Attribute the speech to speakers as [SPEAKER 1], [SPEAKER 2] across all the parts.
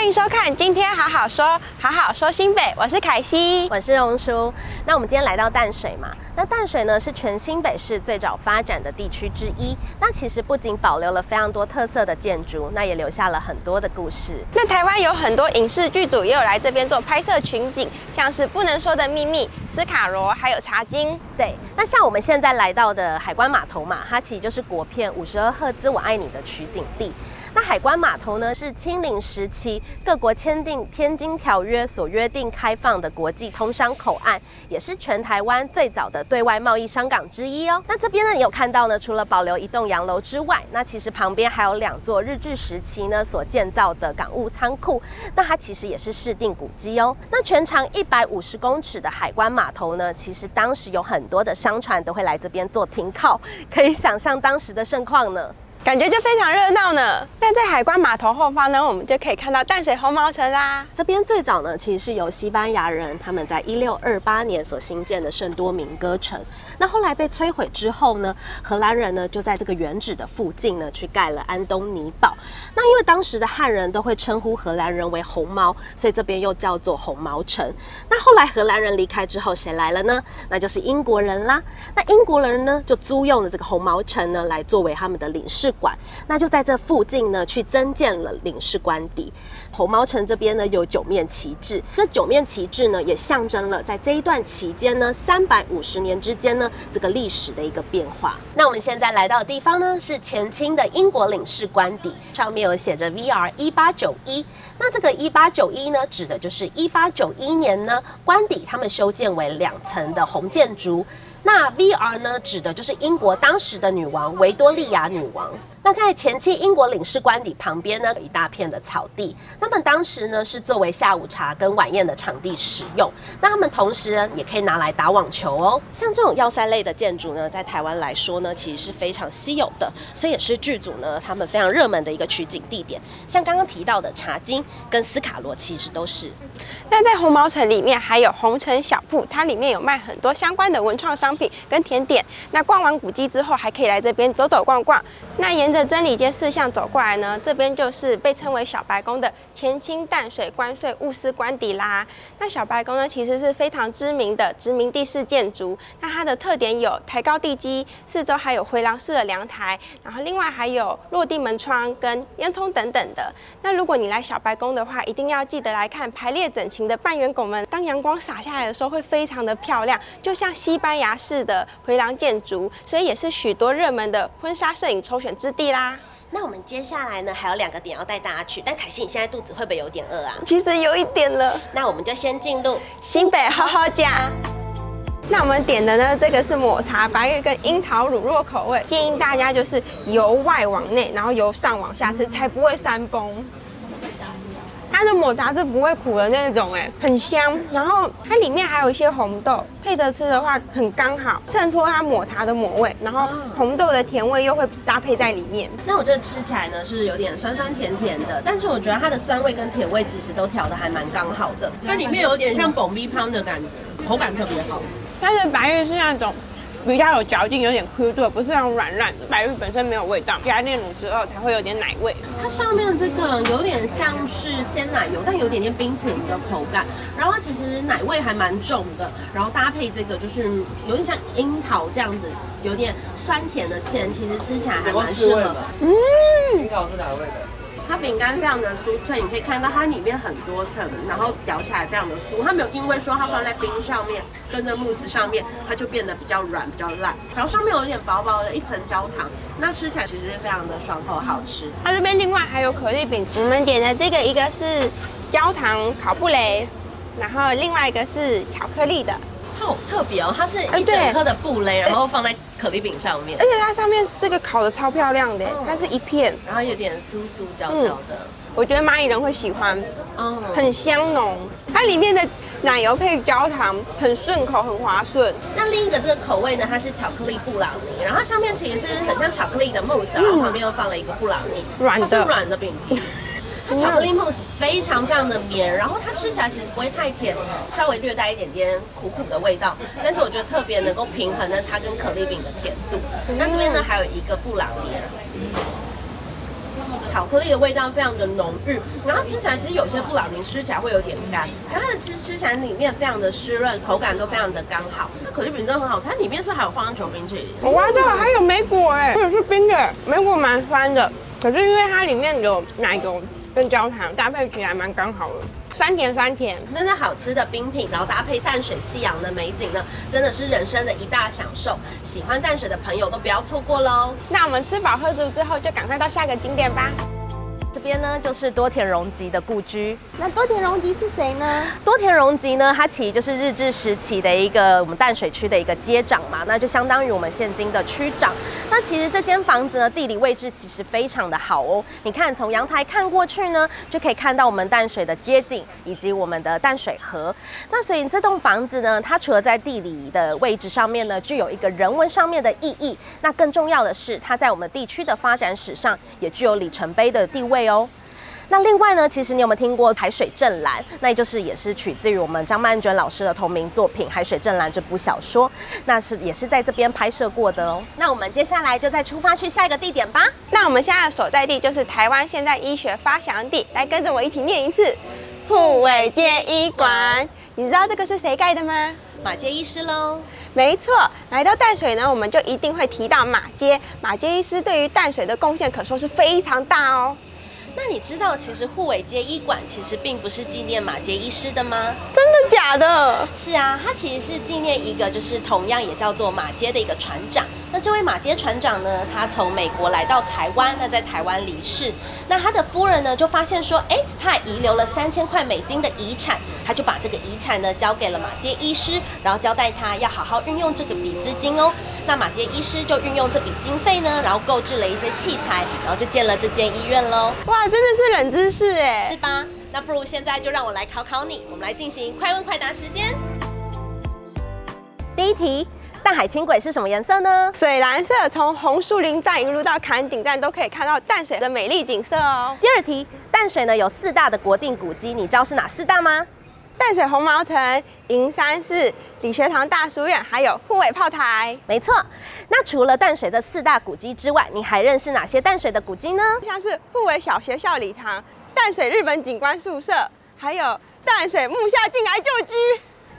[SPEAKER 1] 欢迎收看，今天好好说，好好说新北，我是凯西，
[SPEAKER 2] 我是荣叔。那我们今天来到淡水嘛，那淡水呢是全新北市最早发展的地区之一。那其实不仅保留了非常多特色的建筑，那也留下了很多的故事。
[SPEAKER 1] 那台湾有很多影视剧组也有来这边做拍摄取景，像是《不能说的秘密》、斯卡罗，还有《茶金》。
[SPEAKER 2] 对，那像我们现在来到的海关码头嘛，它其实就是国片《五十二赫兹我爱你》的取景地。那海关码头呢，是清领时期各国签订《天津条约》所约定开放的国际通商口岸，也是全台湾最早的对外贸易商港之一哦。那这边呢，你有看到呢，除了保留一栋洋楼之外，那其实旁边还有两座日治时期呢所建造的港务仓库，那它其实也是市定古迹哦。那全长一百五十公尺的海关码头呢，其实当时有很多的商船都会来这边做停靠，可以想象当时的盛况呢。
[SPEAKER 1] 感觉就非常热闹呢。那在海关码头后方呢，我们就可以看到淡水红毛城啦。
[SPEAKER 2] 这边最早呢，其实是由西班牙人他们在一六二八年所兴建的圣多明哥城。那后来被摧毁之后呢，荷兰人呢就在这个原址的附近呢去盖了安东尼堡。那因为当时的汉人都会称呼荷兰人为红毛，所以这边又叫做红毛城。那后来荷兰人离开之后，谁来了呢？那就是英国人啦。那英国人呢就租用了这个红毛城呢来作为他们的领事馆，那就在这附近呢去增建了领事官邸。红毛城这边呢有九面旗帜，这九面旗帜呢也象征了在这一段期间呢三百五十年之间呢这个历史的一个变化。那我们现在来到的地方呢是前清的英国领事官邸，上面有写着 VR 一八九一。那这个一八九一呢指的就是一八九一年呢官邸他们修建为两层的红建筑。那 VR 呢指的就是英国当时的女王维多利亚女王。那在前期英国领事官邸旁边呢，有一大片的草地。他们当时呢是作为下午茶跟晚宴的场地使用。那他们同时呢也可以拿来打网球哦。像这种要塞类的建筑呢，在台湾来说呢，其实是非常稀有的，所以也是剧组呢他们非常热门的一个取景地点。像刚刚提到的茶金跟斯卡罗，其实都是。
[SPEAKER 1] 那在红毛城里面还有红城小铺，它里面有卖很多相关的文创商商品跟甜点。那逛完古迹之后，还可以来这边走走逛逛。那沿着真理街四巷走过来呢，这边就是被称为小白宫的前清淡水关税务司官邸啦。那小白宫呢，其实是非常知名的殖民地式建筑。那它的特点有抬高地基，四周还有回廊式的阳台，然后另外还有落地门窗跟烟囱等等的。那如果你来小白宫的话，一定要记得来看排列整齐的半圆拱门。当阳光洒下来的时候，会非常的漂亮，就像西班牙式的回廊建筑，所以也是许多热门的婚纱摄影抽选之地啦。
[SPEAKER 2] 那我们接下来呢，还有两个点要带大家去。但凯西，你现在肚子会不会有点饿啊？
[SPEAKER 1] 其实有一点了。
[SPEAKER 2] 那我们就先进入
[SPEAKER 1] 新北好好家。那我们点的呢，这个是抹茶白玉跟樱桃乳酪口味，建议大家就是由外往内，然后由上往下吃，才不会山崩。它的抹茶是不会苦的那种，哎，很香。然后它里面还有一些红豆，配着吃的话很刚好，衬托它抹茶的抹味，然后红豆的甜味又会搭配在里面。
[SPEAKER 2] 那我觉得吃起来呢是有点酸酸甜甜的，但是我觉得它的酸味跟甜味其实都调得还蛮刚好的。它里面有点像爆米香的感觉，口感特别好。
[SPEAKER 1] 它的白玉是那种。比较有嚼劲，有点 Q 度，不是那种软烂的。白玉本身没有味道，加炼乳之后才会有点奶味。
[SPEAKER 2] 它上面这个有点像是鲜奶油，但有点点冰淇淋的口感。然后它其实奶味还蛮重的，然后搭配这个就是有点像樱桃这样子，有点酸甜的馅，其实吃起来还蛮适合的。
[SPEAKER 1] 嗯，
[SPEAKER 3] 樱桃是哪味的？
[SPEAKER 2] 它饼干非常的酥脆，你可以看到它里面很多层，然后咬起来非常的酥。它没有因为说它放在冰上面，跟着慕斯上面，它就变得比较软、比较烂。然后上面有一点薄薄的一层焦糖，那吃起来其实是非常的爽口、好吃。
[SPEAKER 1] 它这边另外还有可丽饼，我们点的这个一个是焦糖烤布雷，然后另外一个是巧克力的。
[SPEAKER 2] 好特别哦，它是一整颗的布雷，然后放在可丽饼上面，
[SPEAKER 1] 而且它上面这个烤的超漂亮的，它是一片，
[SPEAKER 2] 然后有点酥酥焦焦的，嗯、
[SPEAKER 1] 我觉得蚂蚁人会喜欢，嗯，很香浓，它里面的奶油配焦糖，很顺口，很滑顺。
[SPEAKER 2] 那另一个这个口味呢，它是巧克力布朗尼，然后它上面其实是很像巧克力的慕斯，然后旁边又放了一个布朗尼，软的，是软的饼皮。巧克力慕斯非常非常的绵，然后它吃起来其实不会太甜，稍微略带一点点苦苦的味道，但是我觉得特别能够平衡呢它跟可丽饼的甜度。那这边呢还有一个布朗尼，巧克力的味道非常的浓郁，然后吃起来其实有些布朗尼吃起来会有点干，它的吃吃起来里面非常的湿润，口感都非常的刚好。那可丽饼真的很好吃，它里面是不是还有放球冰淇淋？
[SPEAKER 1] 我挖到还有莓果哎，或者是冰的，莓果蛮酸的，可是因为它里面有奶油跟焦糖，搭配起来蛮刚好的。酸甜酸甜，
[SPEAKER 2] 真的好吃的冰品，然后搭配淡水夕阳的美景呢，真的是人生的一大享受。喜欢淡水的朋友都不要错过喽。
[SPEAKER 1] 那我们吃饱喝足之后，就赶快到下个景点吧。
[SPEAKER 2] 这边呢，就是多田荣吉的故居。
[SPEAKER 1] 那多田荣吉是谁呢？
[SPEAKER 2] 多田荣吉呢，他其实就是日治时期的一个我们淡水区的一个街长嘛，那就相当于我们现今的区长。那其实这间房子呢，地理位置其实非常的好哦。你看，从阳台看过去呢，就可以看到我们淡水的街景以及我们的淡水河。那所以这栋房子呢，它除了在地理的位置上面呢，具有一个人文上面的意义，那更重要的是，它在我们地区的发展史上也具有里程碑的地位。哦，那另外呢，其实你有没有听过海水正蓝？那也就是也是取自于我们张曼娟老师的同名作品《海水正蓝》这部小说，那是也是在这边拍摄过的哦。那我们接下来就再出发去下一个地点吧。
[SPEAKER 1] 那我们现在的所在地就是台湾现代医学发祥地，来跟着我一起念一次：护卫街医馆。你知道这个是谁盖的吗？
[SPEAKER 2] 马街医师喽。
[SPEAKER 1] 没错，来到淡水呢，我们就一定会提到马街。马街医师对于淡水的贡献可说是非常大哦。
[SPEAKER 2] 那你知道，其实护尾街医馆其实并不是纪念马杰医师的吗？
[SPEAKER 1] 真的假的？
[SPEAKER 2] 是啊，它其实是纪念一个就是同样也叫做马街的一个船长。那这位马街船长呢，他从美国来到台湾，那在台湾离世。那他的夫人呢，就发现说，哎，他还遗留了三千块美金的遗产，他就把这个遗产呢交给了马街医师，然后交代他要好好运用这个笔资金哦。那马街医师就运用这笔经费呢，然后购置了一些器材，然后就建了这间医院喽。
[SPEAKER 1] 哇，真的是冷知识哎，
[SPEAKER 2] 是吧？那不如现在就让我来考考你，我们来进行快问快答时间。第一题。淡海轻轨是什么颜色呢？
[SPEAKER 1] 水蓝色，从红树林站一路到坎顶站都可以看到淡水的美丽景色哦。
[SPEAKER 2] 第二题，淡水呢有四大的国定古迹，你知道是哪四大吗？
[SPEAKER 1] 淡水红毛城、银山寺、理学堂大书院，还有护尾炮台。
[SPEAKER 2] 没错。那除了淡水的四大古迹之外，你还认识哪些淡水的古迹呢？
[SPEAKER 1] 像是护尾小学校礼堂、淡水日本警官宿舍，还有淡水木下静来旧居。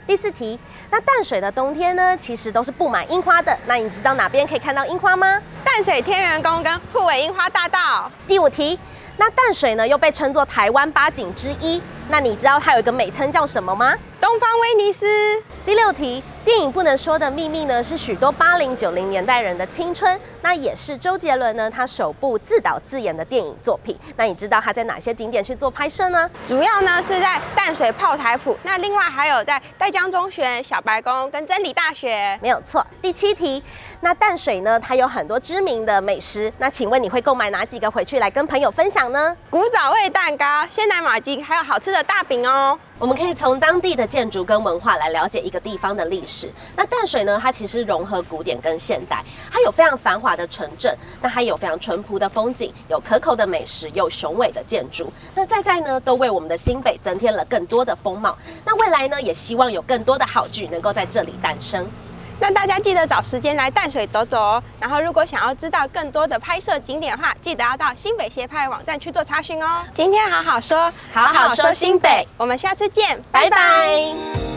[SPEAKER 2] 第四题，那淡水的冬天呢，其实都是布满樱花的。那你知道哪边可以看到樱花吗？
[SPEAKER 1] 淡水天元宫跟护尾樱花大道。
[SPEAKER 2] 第五题，那淡水呢又被称作台湾八景之一。那你知道它有一个美称叫什么吗？
[SPEAKER 1] 东方威尼斯。
[SPEAKER 2] 第六题，电影不能说的秘密呢，是许多八零九零年代人的青春，那也是周杰伦呢他首部自导自演的电影作品。那你知道他在哪些景点去做拍摄呢？
[SPEAKER 1] 主要呢是在淡水炮台埔，那另外还有在戴江中学、小白宫跟真理大学。
[SPEAKER 2] 没有错。第七题，那淡水呢它有很多知名的美食，那请问你会购买哪几个回去来跟朋友分享呢？
[SPEAKER 1] 古早味蛋糕、鲜奶马吉，还有好吃的大饼哦。
[SPEAKER 2] 我们可以从当地的建筑跟文化来了解一个地方的历史。那淡水呢，它其实融合古典跟现代，它有非常繁华的城镇，那它有非常淳朴的风景，有可口的美食，有雄伟的建筑。那在在呢，都为我们的新北增添了更多的风貌。那未来呢，也希望有更多的好剧能够在这里诞生。
[SPEAKER 1] 那大家记得找时间来淡水走走哦。然后，如果想要知道更多的拍摄景点的话，记得要到新北协拍网站去做查询哦。今天好好说，
[SPEAKER 2] 好好说新北，
[SPEAKER 1] 我们下次见，
[SPEAKER 2] 拜拜。